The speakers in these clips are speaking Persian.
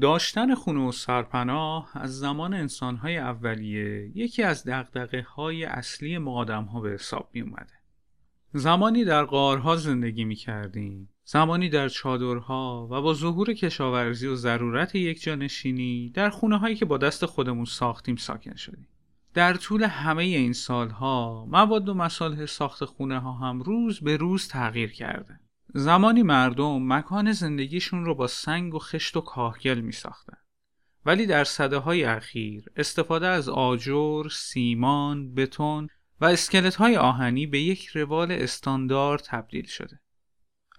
داشتن خونه و سرپناه از زمان انسانهای اولیه یکی از دقدقه های اصلی ما آدم ها به حساب می اومده. زمانی در غارها زندگی می کردیم زمانی در چادرها و با ظهور کشاورزی و ضرورت یک جانشینی در خونه هایی که با دست خودمون ساختیم ساکن شدیم. در طول همه این سالها مواد و مسائل ساخت خونه ها هم روز به روز تغییر کرده. زمانی مردم مکان زندگیشون رو با سنگ و خشت و کاهگل می ساختن. ولی در صده های اخیر استفاده از آجر، سیمان، بتون و اسکلت های آهنی به یک روال استاندارد تبدیل شده.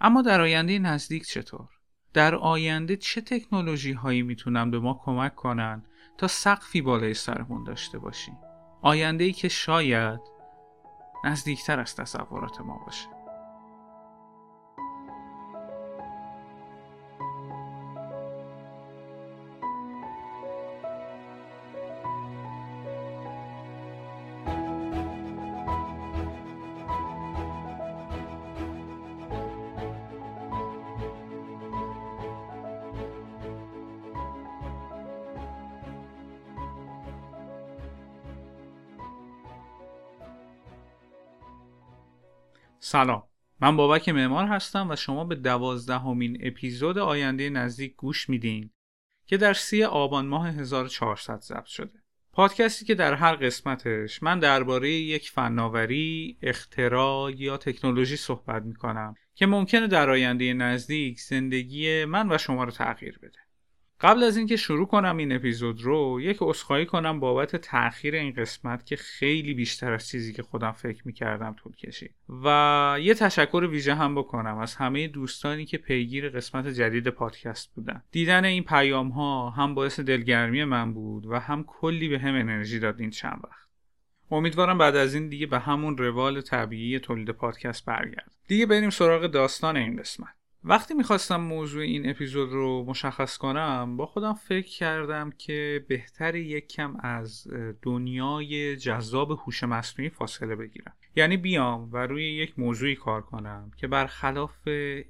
اما در آینده نزدیک چطور؟ در آینده چه تکنولوژی هایی می‌تونن به ما کمک کنن تا سقفی بالای سرمون داشته باشیم؟ آینده ای که شاید نزدیکتر از تصورات ما باشه. سلام. من بابک معمار هستم و شما به دوازدهمین اپیزود آینده نزدیک گوش میدین که در سی آبان ماه 1400 ضبط شده. پادکستی که در هر قسمتش من درباره یک فناوری، اختراع یا تکنولوژی صحبت می‌کنم که ممکنه در آینده نزدیک زندگی من و شما رو تغییر بده. قبل از اینکه شروع کنم این اپیزود رو یک عذرخواهی کنم بابت تاخیر این قسمت که خیلی بیشتر از چیزی که خودم فکر می‌کردم طول کشید. و یه تشکر ویژه هم بکنم از همه دوستانی که پیگیر قسمت جدید پادکست بودن. دیدن این پیام ها هم باعث دلگرمی من بود و هم کلی به هم انرژی داد این چند وقت. امیدوارم بعد از این دیگه به همون روال طبیعی تولید پادکست برگرد. دیگه بریم سراغ داستان این قسمت. وقتی می‌خواستم موضوع این اپیزود رو مشخص کنم با خودم فکر کردم که بهتر یک کم از دنیای جذاب هوش مصنوعی فاصله بگیرم. یعنی بیام و روی یک موضوعی کار کنم که برخلاف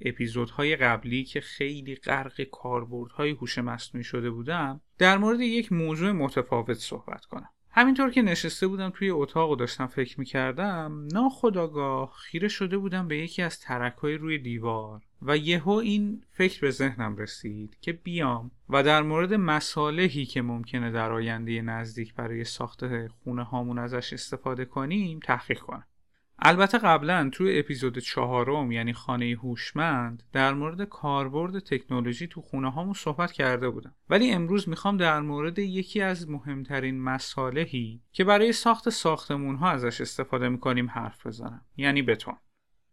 اپیزودهای قبلی که خیلی غرق کاربردهای هوش مصنوعی شده بودم در مورد یک موضوع متفاوت صحبت کنم. همینطور که نشسته بودم توی اتاق و داشتم فکر می‌کردم ناخداگاه خیره شده بودم به یکی از ترک های روی دیوار و یهو این فکر به ذهنم رسید که بیام و در مورد مصالحی که ممکنه در آینده نزدیک برای ساخت خونه هامون ازش استفاده کنیم تحقیق کنم. البته قبلا توی اپیزود چهارم یعنی خانه هوشمند در مورد کاربرد تکنولوژی تو خونه هامون صحبت کرده بودم. ولی امروز می‌خوام در مورد یکی از مهمترین مصالحی که برای ساخت ساختمون ها ازش استفاده می‌کنیم حرف بزنم. یعنی بتون.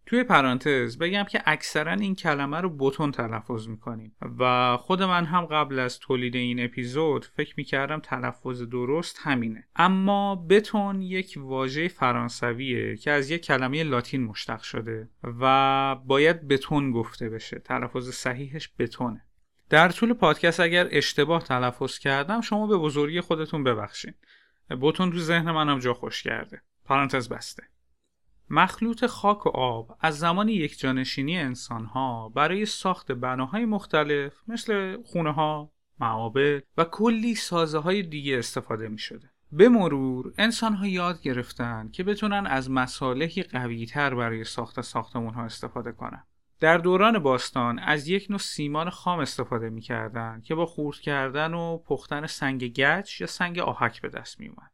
توی پرانتز بگم که اکثرا این کلمه رو بتون تلفظ می‌کنیم. و خود من هم قبل از تولید این اپیزود فکر می‌کردم تلفظ درست همینه. اما بتون یک واژه فرانسویه که از یک کلمه لاتین مشتق شده و باید بتون گفته بشه. تلفظ صحیحش بتونه. در طول پادکست اگر اشتباه تلفظ کردم شما به بزرگی خودتون ببخشید بتون تو ذهن منم جا خوش کرده. پرانتز بسته. مخلوط خاک و آب از زمان یک جانشینی انسان ها برای ساخت بناهای مختلف مثل خونه ها، معابد و کلی سازه های دیگه استفاده می شده. به مرور انسان ها یاد گرفتن که بتونن از مصالحی قوی تر برای ساخت ساختمون ها استفاده کنن. در دوران باستان از یک نوع سیمان خام استفاده می‌کردند که با خورد کردن و پختن سنگ گچ یا سنگ آهک به دست می اومد.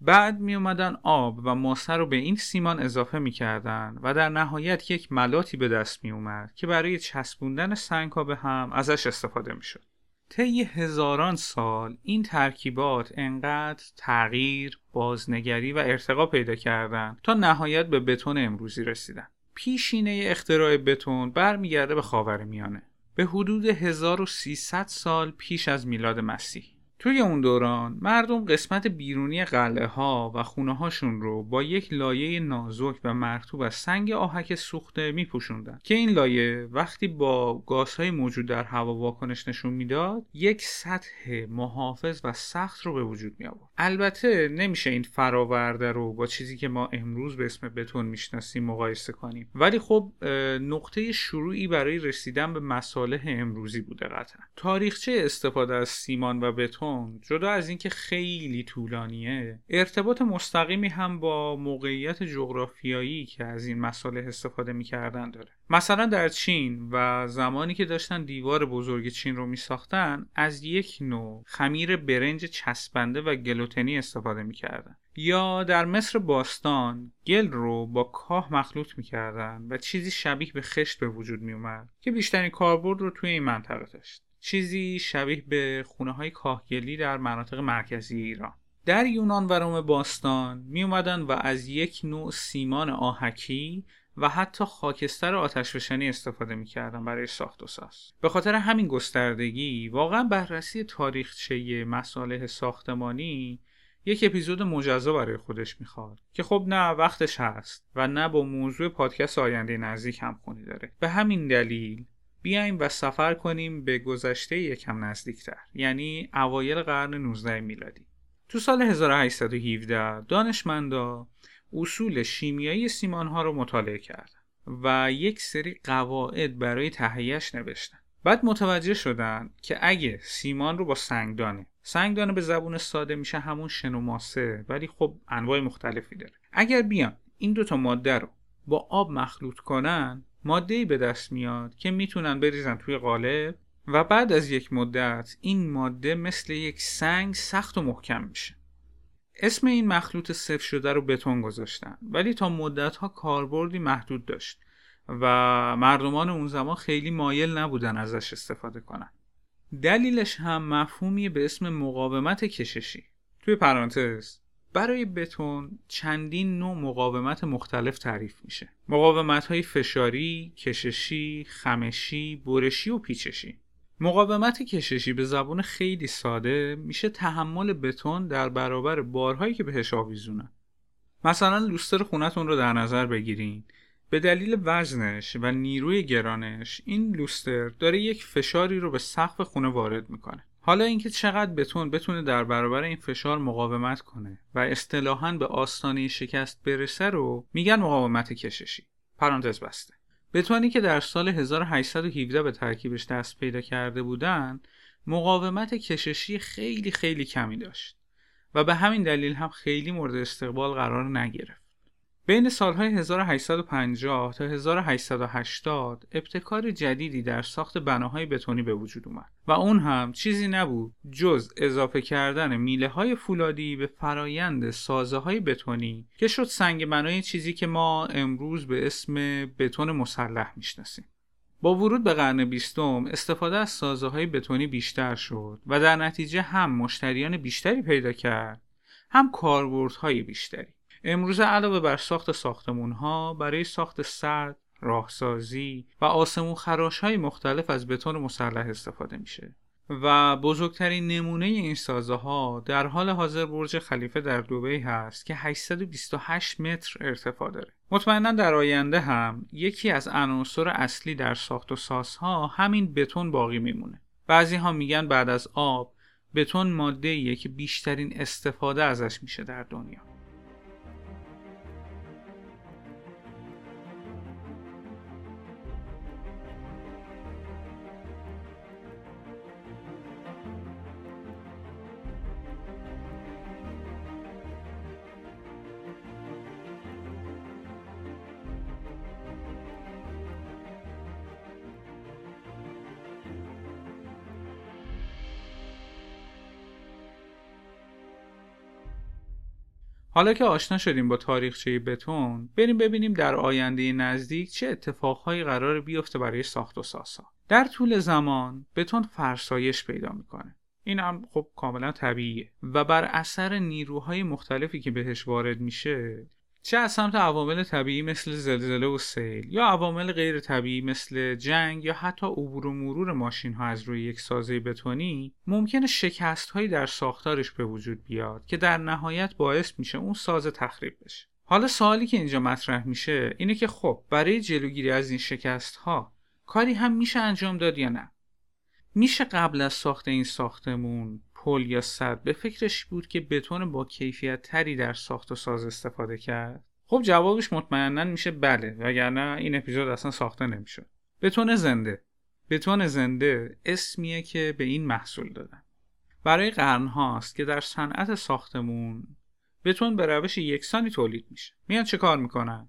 بعد می اومدن آب و ماسه رو به این سیمان اضافه می‌کردن و در نهایت یک ملاتی به دست می اومد که برای چسبوندن سنگ ها به هم ازش استفاده می شد. طی هزاران سال این ترکیبات انقدر تغییر، بازنگری و ارتقا پیدا کردند تا نهایت به بتون امروزی رسیدن. پیشینه اختراع بتون برمیگرده به خاورمیانه. به حدود 1300 سال پیش از میلاد مسیح. توی اون دوران مردم قسمت بیرونی قلعه ها و خونه هاشون رو با یک لایه نازک و مرتوب از سنگ آهک سوخته میپوشوندن. که این لایه وقتی با گازهای موجود در هوا واکنش نشون می‌داد یک سطح محافظ و سخت رو به وجود می آورد البته نمیشه این فراورده رو با چیزی که ما امروز به اسم بتون می‌شناسیم مقایسه کنیم. ولی خب نقطه شروعی برای رسیدن به مصالح امروزی بوده قطعا. تاریخچه استفاده از سیمان و بتون جدا از اینکه خیلی طولانیه ارتباط مستقیمی هم با موقعیت جغرافیایی که از این مساله استفاده می‌کردن داره. مثلا در چین و زمانی که داشتن دیوار بزرگ چین رو میساختن از یک نوع خمیر برنج چسبنده و گلوتنی استفاده می‌کردن. یا در مصر باستان گل رو با کاه مخلوط می‌کردن و چیزی شبیه به خشت به وجود میومد که بیشترین کاربرد رو توی این منطقه داشت. چیزی شبیه به خونه های کاهگلی در مناطق مرکزی ایران. در یونان و روم باستان می اومدن و از یک نوع سیمان آهکی و حتی خاکستر آتشفشانی استفاده می‌کردن برای ساخت و ساز. به خاطر همین گستردگی واقعا بررسی تاریخچه مصالح ساختمانی یک اپیزود مجزا برای خودش می‌خواد. که خب نه وقتش هست و نه با موضوع پادکست آینده نزدیک هم خونی داره. به همین دلیل بیایم و سفر کنیم به گذشته یکم نزدیکتر یعنی اوایل قرن 19 میلادی. تو سال 1817 دانشمندا اصول شیمیایی سیمان ها رو مطالعه کردن و یک سری قواعد برای تهیهش نوشتن. بعد متوجه شدن که اگه سیمان رو با سنگدانه سنگدانه به زبون ساده میشه همون شن و ماسه ولی خب انواع مختلفی داره. اگر بیان این دوتا ماده رو با آب مخلوط کنن ماده به دست میاد که می‌تونن بریزن توی قالب و بعد از یک مدت این ماده مثل یک سنگ سخت و محکم میشه. اسم این مخلوط صفر شده رو بتون گذاشتن ولی تا مدت ها کاربردی محدود داشت و مردمان اون زمان خیلی مایل نبودن ازش استفاده کنن. دلیلش هم مفهومی به اسم مقاومت کششی. توی پرانتز برای بتون چندین نوع مقاومت مختلف تعریف میشه. مقاومت های فشاری، کششی، خمشی، برشی و پیچشی. مقاومت کششی به زبان خیلی ساده میشه تحمل بتون در برابر بارهایی که بهش آویزونن مثلا لوستر خونتون رو در نظر بگیرین. به دلیل وزنش و نیروی گرانش این لوستر داره یک فشاری رو به سقف خونه وارد می‌کنه. حالا اینکه چقدر بتون بتونه در برابر این فشار مقاومت کنه و اصطلاحا به آستانه شکست برسه رو میگن مقاومت کششی. پرانتز بسته. بتونی که در سال 1817 به ترکیبش دست پیدا کرده بودن مقاومت کششی خیلی خیلی کمی داشت و به همین دلیل هم خیلی مورد استقبال قرار نگرفت. بین سالهای 1850 تا 1880 ابتکار جدیدی در ساخت بناهای بتونی به وجود اومد و اون هم چیزی نبود جز اضافه کردن میله های فولادی به فرایند سازه های بتونی که شد سنگ بنای چیزی که ما امروز به اسم بتون مسلح می‌شناسیم. با ورود به قرن بیستم استفاده از سازه های بتونی بیشتر شد و در نتیجه هم مشتریان بیشتری پیدا کرد هم کاربردهای بیشتری. امروزه علاوه بر ساخت ساختمون ها برای ساخت سد، راهسازی و آسمون خراش های مختلف از بتون مسلح استفاده میشه. و بزرگترین نمونه این سازه ها در حال حاضر برج خلیفه در دوبی هست که 828 متر ارتفاع داره. مطمئنا در آینده هم یکی از عناصر اصلی در ساخت و سازها همین بتون باقی میمونه. بعضی ها میگن بعد از آب بتون ماده که بیشترین استفاده ازش میشه در دنیا. حالا که آشنا شدیم با تاریخچه بتون بریم ببینیم در آینده نزدیک چه اتفاقهایی قرار بیفته برای ساخت و ساسا در طول زمان بتون فرسایش پیدا می‌کنه. این هم خب کاملا طبیعیه. و بر اثر نیروهای مختلفی که بهش وارد میشه چه از سمت عوامل طبیعی مثل زلزله و سیل یا عوامل غیر طبیعی مثل جنگ یا حتی عبور و مرور ماشین ها از روی یک سازه بتونی ممکنه شکست هایی در ساختارش به وجود بیاد که در نهایت باعث میشه اون سازه تخریب بشه. حالا سوالی که اینجا مطرح میشه اینه که خب برای جلوگیری از این شکست ها کاری هم میشه انجام داد یا نه؟ میشه قبل از ساخت این ساختمون پل یا سد به فکرش بود که بتون با کیفیت تری در ساخت و ساز استفاده کرد؟ خب جوابش مطمئنا میشه بله وگرنه این اپیزود اصلا ساخته نمی‌شد. بتون زنده. بتون زنده اسمیه که به این محصول دادن. برای قرن هاست که در صنعت ساختمون بتون به روش یکسانی تولید میشه. میان چه کار می‌کنن؟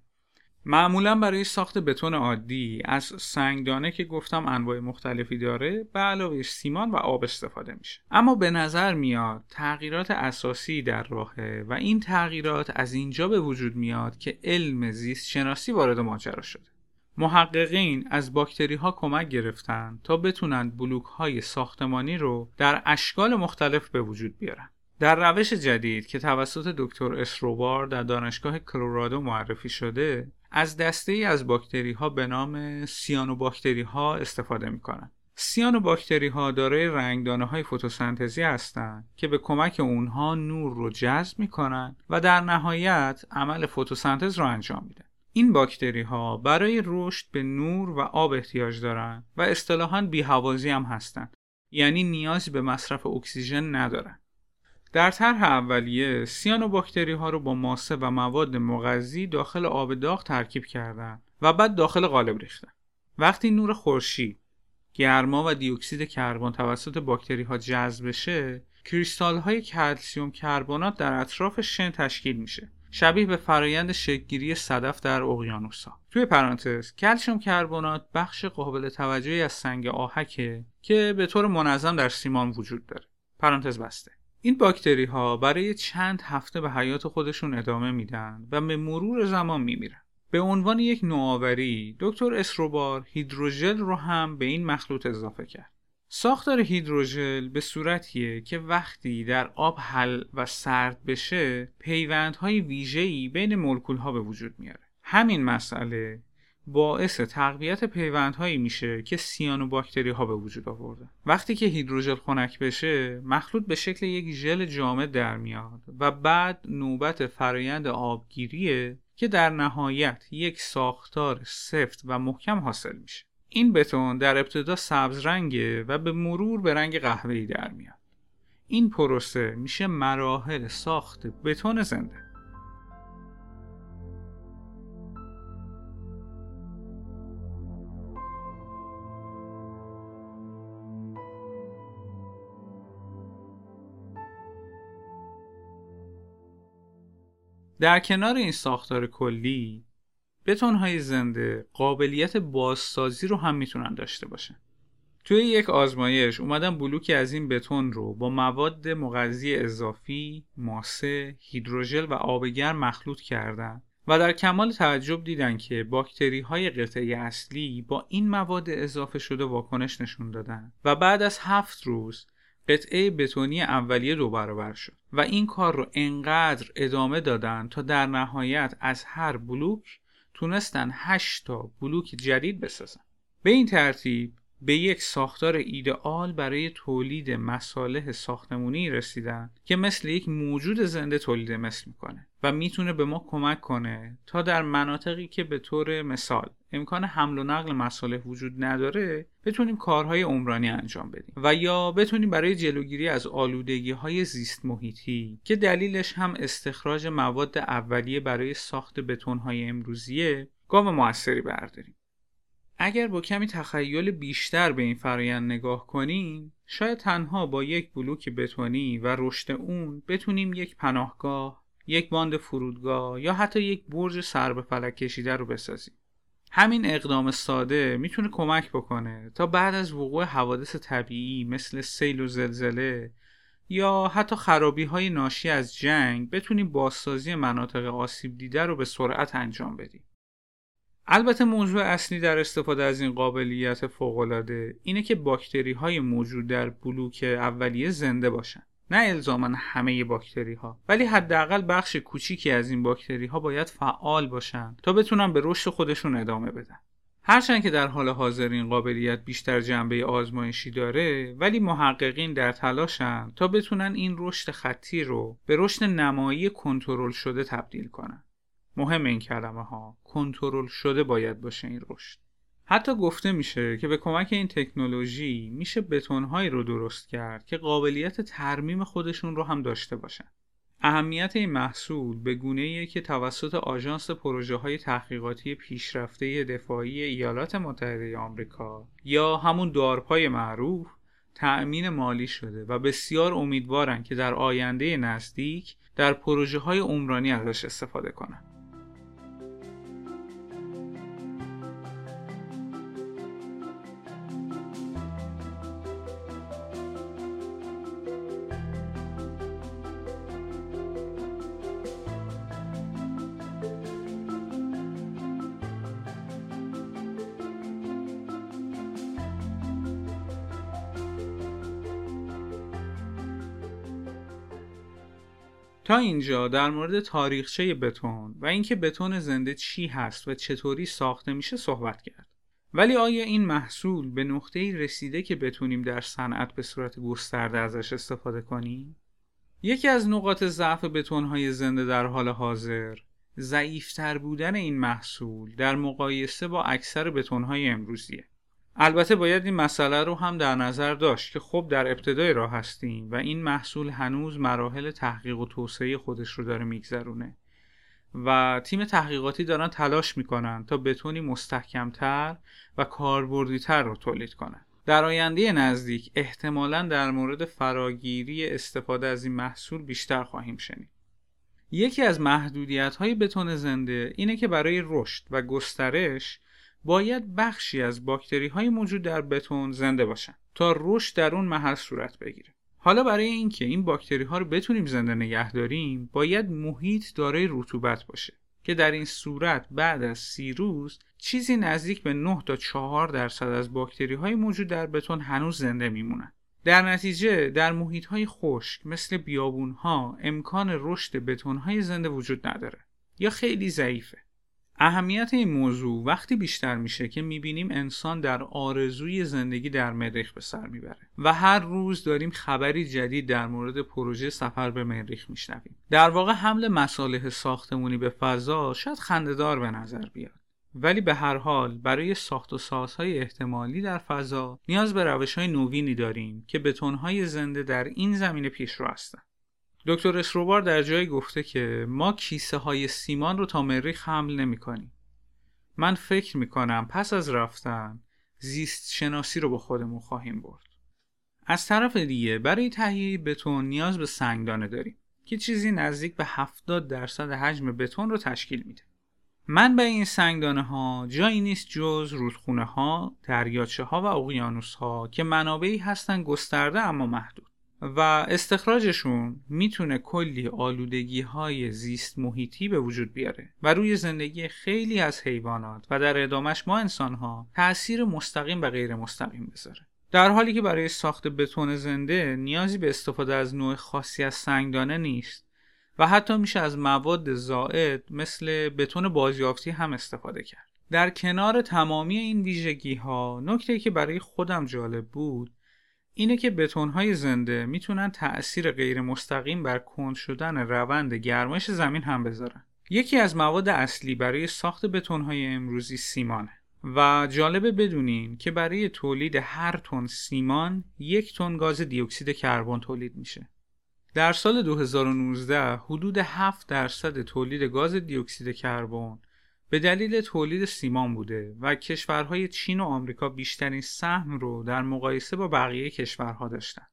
معمولا برای ساخت بتون عادی از سنگدانه که گفتم انواع مختلفی داره به علاوه سیمان و آب استفاده میشه. اما به نظر میاد تغییرات اساسی در راهه و این تغییرات از اینجا به وجود میاد که علم زیست شناسی وارد ماجرا شده. محققین از باکتری ها کمک گرفتن تا بتونند بلوک های ساختمانی رو در اشکال مختلف به وجود بیارن. در روش جدید که توسط دکتر اسروبار در دانشگاه کلرادو معرفی شده از دسته ای از باکتری ها به نام سیانو باکتری ها استفاده می کنند. سیانو باکتری ها دارای رنگدانه های فتوسنتزی هستند که به کمک اونها نور رو جذب می کنند و در نهایت عمل فتوسنتز را انجام میدن. این باکتری ها برای رشد به نور و آب احتیاج دارند و اصطلاحاً بی‌هوازی هم هستند یعنی نیازی به مصرف اکسیژن ندارند. در طرح اولیه سیانو باکتری ها رو با ماسه و مواد مغذی داخل آب داغ ترکیب کردند و بعد داخل قالب ریختن. وقتی نور خورشید، گرما و دی‌اکسید کربن توسط باکتری ها جذب بشه، کریستال های کلسیوم کربنات در اطراف شن تشکیل میشه. شبیه به فرایند شکلگیری صدف در اقیانوسها. توی پرانتز کلسیوم کربنات بخش قابل توجهی از سنگ آهکه که به طور منظم در سیمان وجود داره. پرانتز بسته. این باکتری ها برای چند هفته به حیات خودشون ادامه میدن و به مرور زمان میمیرن. به عنوان یک نوآوری دکتر اسروبار هیدروژل رو هم به این مخلوط اضافه کرد. ساختار هیدروژل به صورتیه که وقتی در آب حل و سرد بشه پیوندهای ویژه‌ای بین مولکول‌ها به وجود میاره. همین مسئله باعث تقویت پیوندهایی میشه که سیانو باکتری ها به وجود آورده. وقتی که هیدروژل خنک بشه مخلوط به شکل یک ژل جامد در میاد و بعد نوبت فرایند آبگیریه که در نهایت یک ساختار سفت و محکم حاصل میشه. این بتون در ابتدا سبز رنگه و به مرور به رنگ قهوه‌ای در میاد. این پروسه میشه مراحل ساخت بتون زنده. در کنار این ساختار کلی بتونهای زنده قابلیت بازسازی رو هم می‌تونن داشته باشن. توی یک آزمایش اومدن بلوکی از این بتون رو با مواد مغذی اضافی، ماسه، هیدروژل و آب گرم مخلوط کردن و در کمال تعجب دیدن که باکتری های قطعه اصلی با این مواد اضافه شده واکنش نشون دادن و بعد از هفت روز قطعه بتونی اولیه دو برابر شد و این کار رو انقدر ادامه دادن تا در نهایت از هر بلوک تونستن 8 تا بلوک جدید بسازن. به این ترتیب به یک ساختار ایدئال برای تولید مصالح ساختمونی رسیدن که مثل یک موجود زنده تولید مثل می‌کنه و می‌تونه به ما کمک کنه تا در مناطقی که به طور مثال امکان حمل و نقل مصالح وجود نداره بتونیم کارهای عمرانی انجام بدیم و یا بتونیم برای جلوگیری از آلودگی های زیست محیطی که دلیلش هم استخراج مواد اولیه برای ساخت بتون های امروزیه گام موثری برداریم. اگر با کمی تخیل بیشتر به این فرایند نگاه کنیم شاید تنها با یک بلوک بتونی و رشد اون بتونیم یک پناهگاه یک باند فرودگاه یا حتی یک برج سر به فلک کشیده رو بسازیم. همین اقدام ساده می‌تونه کمک بکنه تا بعد از وقوع حوادث طبیعی مثل سیل و زلزله یا حتی خرابی های ناشی از جنگ بتونیم بازسازی مناطق آسیب دیده رو به سرعت انجام بدیم. البته موضوع اصلی در استفاده از این قابلیت فوقالعاده اینه که باکتری های موجود در بلوک اولیه زنده باشن. نه الزاما همه باکتری ها ولی حداقل بخش کوچیکی از این باکتری ها باید فعال باشن تا بتونن به رشد خودشون ادامه بدن. هرچند که در حال حاضر این قابلیت بیشتر جنبه آزمایشی داره ولی محققین در تلاشن تا بتونن این رشد خطی رو به رشد نمایی کنترل شده تبدیل کنن. مهم این کلمه ها کنترل شده باید باشه این رشد حتی گفته میشه که به کمک این تکنولوژی میشه بتونهایی رو درست کرد که قابلیت ترمیم خودشون رو هم داشته باشن اهمیت این محصول به گونه که توسط آژانس پروژه های تحقیقاتی پیشرفته دفاعی ایالات متحده آمریکا یا همون دارپای معروف تأمین مالی شده و بسیار امیدوارن که در آینده نزدیک در پروژه های عمرانی ازش استفاده کنند. اینجا در مورد تاریخچه بتون و اینکه بتون زنده چی هست و چطوری ساخته میشه صحبت کرد. ولی آیا این محصول به نقطه‌ای رسیده که بتونیم در صنعت به صورت گسترده ازش استفاده کنیم؟ یکی از نقاط ضعف بتون‌های زنده در حال حاضر ضعیفتر بودن این محصول در مقایسه با اکثر بتون‌های امروزیه. البته باید این مسئله رو هم در نظر داشت که خب در ابتدای راه هستیم و این محصول هنوز مراحل تحقیق و توسعه خودش رو داره میگذرونه. و تیم تحقیقاتی دارن تلاش می‌کنن تا بتونی مستحکمتر و کاربردیتر رو تولید کنن. در آینده نزدیک احتمالا در مورد فراگیری استفاده از این محصول بیشتر خواهیم شنید. یکی از محدودیت های بتون زنده اینه که برای رشد و گسترش باید بخشی از باکتری های موجود در بتون زنده باشن تا رشد در اون محل صورت بگیره. حالا برای اینکه این باکتری ها رو بتونیم زنده نگه داریم باید محیط دارای رطوبت باشه که در این صورت بعد از سی روز چیزی نزدیک به 9 تا 4 درصد از باکتری های موجود در بتون هنوز زنده میمونن. در نتیجه در محیط های خشک مثل بیابون ها امکان رشد بتون های زنده وجود نداره یا خیلی ضعیفه. اهمیت این موضوع وقتی بیشتر میشه که می‌بینیم انسان در آرزوی زندگی در مریخ به سر می‌بره و هر روز داریم خبری جدید در مورد پروژه سفر به مریخ میشنویم. در واقع حمل مصالح ساختمونی به فضا شاید خندهدار به نظر بیاد. ولی به هر حال برای ساخت و سازهای احتمالی در فضا نیاز به روش های نوینی داریم که بتونهای زنده در این زمینه پیشرو هستند. دکتر اسروبار در جایی گفته که ما کیسه های سیمان رو تا مریخ حمل نمی کنیم. من فکر می کنم پس از رفتن زیست شناسی رو با خودمون خواهیم برد. از طرف دیگه برای تهیه بتون نیاز به سنگدانه داریم که چیزی نزدیک به 70 درصد حجم بتون رو تشکیل میده. من به این سنگدانه ها جایی نیست جز رودخونه ها، دریاچه ها و اقیانوس ها که منابعی هستن گسترده اما محدود. و استخراجشون می‌تونه کلی آلودگی های زیست محیطی به وجود بیاره و روی زندگی خیلی از حیوانات و در ادامش ما انسان ها تأثیر مستقیم و غیر مستقیم بذاره. در حالی که برای ساخت بتون زنده نیازی به استفاده از نوع خاصی از سنگدانه نیست و حتی میشه از مواد زائد مثل بتون بازیافتی هم استفاده کرد. در کنار تمامی این ویژگی ها نکته که برای خودم جالب بود اینه که بتونهای زنده می‌تونن تأثیر غیر مستقیم بر کند شدن روند گرمایش زمین هم بذارن. یکی از مواد اصلی برای ساخت بتونهای امروزی سیمانه و جالبه بدونین که برای تولید هر تن سیمان یک تن گاز دیوکسید کربن تولید میشه. در سال 2019 حدود 7 درصد تولید گاز دیوکسید کربن به دلیل تولید سیمان بوده و کشورهای چین و آمریکا بیشترین سهم رو در مقایسه با بقیه کشورها داشتن.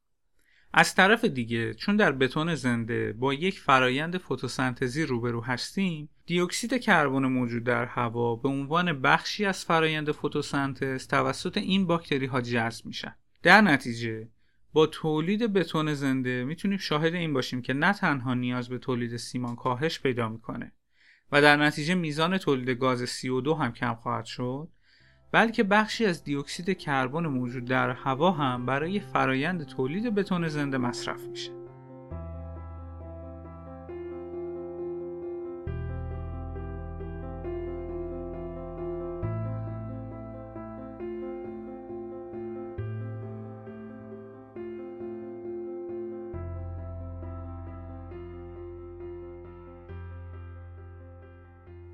از طرف دیگه چون در بتون زنده با یک فرایند فتوسنتزی روبرو هستیم دیوکسید کربن موجود در هوا به عنوان بخشی از فرایند فتوسنتز توسط این باکتری ها جذب میشن در نتیجه با تولید بتون زنده می‌تونیم شاهد این باشیم که نه تنها نیاز به تولید سیمان کاهش پیدا می‌کنه و در نتیجه میزان تولید گاز CO2 هم کم خواهد شد بلکه بخشی از دیوکسید کربن موجود در هوا هم برای فرایند تولید بتون زنده مصرف میشه.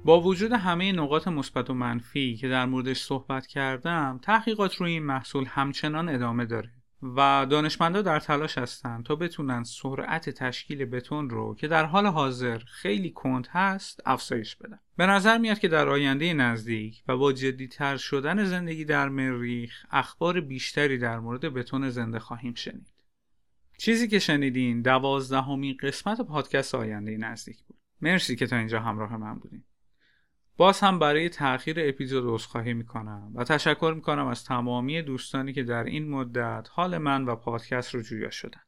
با وجود همه نقاط مثبت و منفی که در موردش صحبت کردم تحقیقات روی این محصول همچنان ادامه داره و دانشمندا در تلاش هستند تا بتونن سرعت تشکیل بتون رو که در حال حاضر خیلی کند هست افزایش بدن. به نظر میاد که در آینده نزدیک و با جدیتر شدن زندگی در مریخ اخبار بیشتری در مورد بتون زنده خواهیم شنید. چیزی که شنیدین دوازدهمین قسمت پادکست آینده نزدیک بود. مرسی که تا اینجا همراه من بودین. باز هم برای تاخیر اپیزود عذرخواهی می‌کنم و تشکر می‌کنم از تمامی دوستانی که در این مدت حال من و پادکست رو جویا شدن.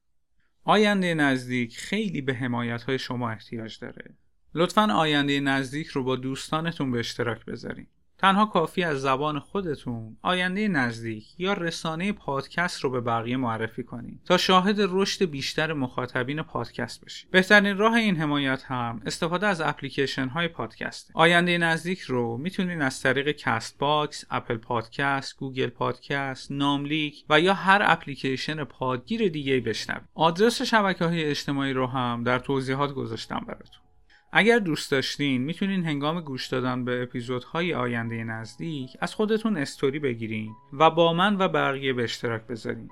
آینده نزدیک خیلی به حمایت های شما احتیاج داره. لطفا آینده نزدیک رو با دوستانتون به اشتراک بذارین. تنها کافیه از زبان خودتون آینده نزدیک یا رسانه پادکست رو به بقیه معرفی کنید تا شاهد رشد بیشتر مخاطبین پادکست بشید بهترین راه این حمایت هم استفاده از اپلیکیشن های پادکست. آینده نزدیک رو می‌تونید از طریق Castbox Apple Podcasts Google Podcasts ناملیک و یا هر اپلیکیشن پادگیر دیگه بشنوید. آدرس شبکه های اجتماعی رو هم در توضیحات گذاشتم براتون. اگر دوست داشتین می‌تونین هنگام گوش دادن به اپیزودهای آینده نزدیک از خودتون استوری بگیرین و با من و بقیه به اشتراک بذارین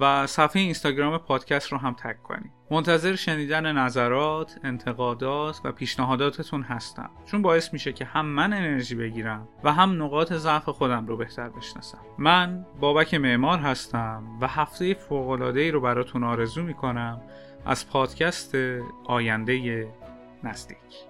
و صفحه اینستاگرام پادکست رو هم تک کنید منتظر شنیدن نظرات، انتقادات و پیشنهاداتتون هستم چون باعث میشه که هم من انرژی بگیرم و هم نقاط ضعف خودم رو بهتر بشناسم. من بابک معمار هستم و هفته فوق‌العاده‌ای رو براتون آرزو می‌کنم از پادکست آینده نزدیک.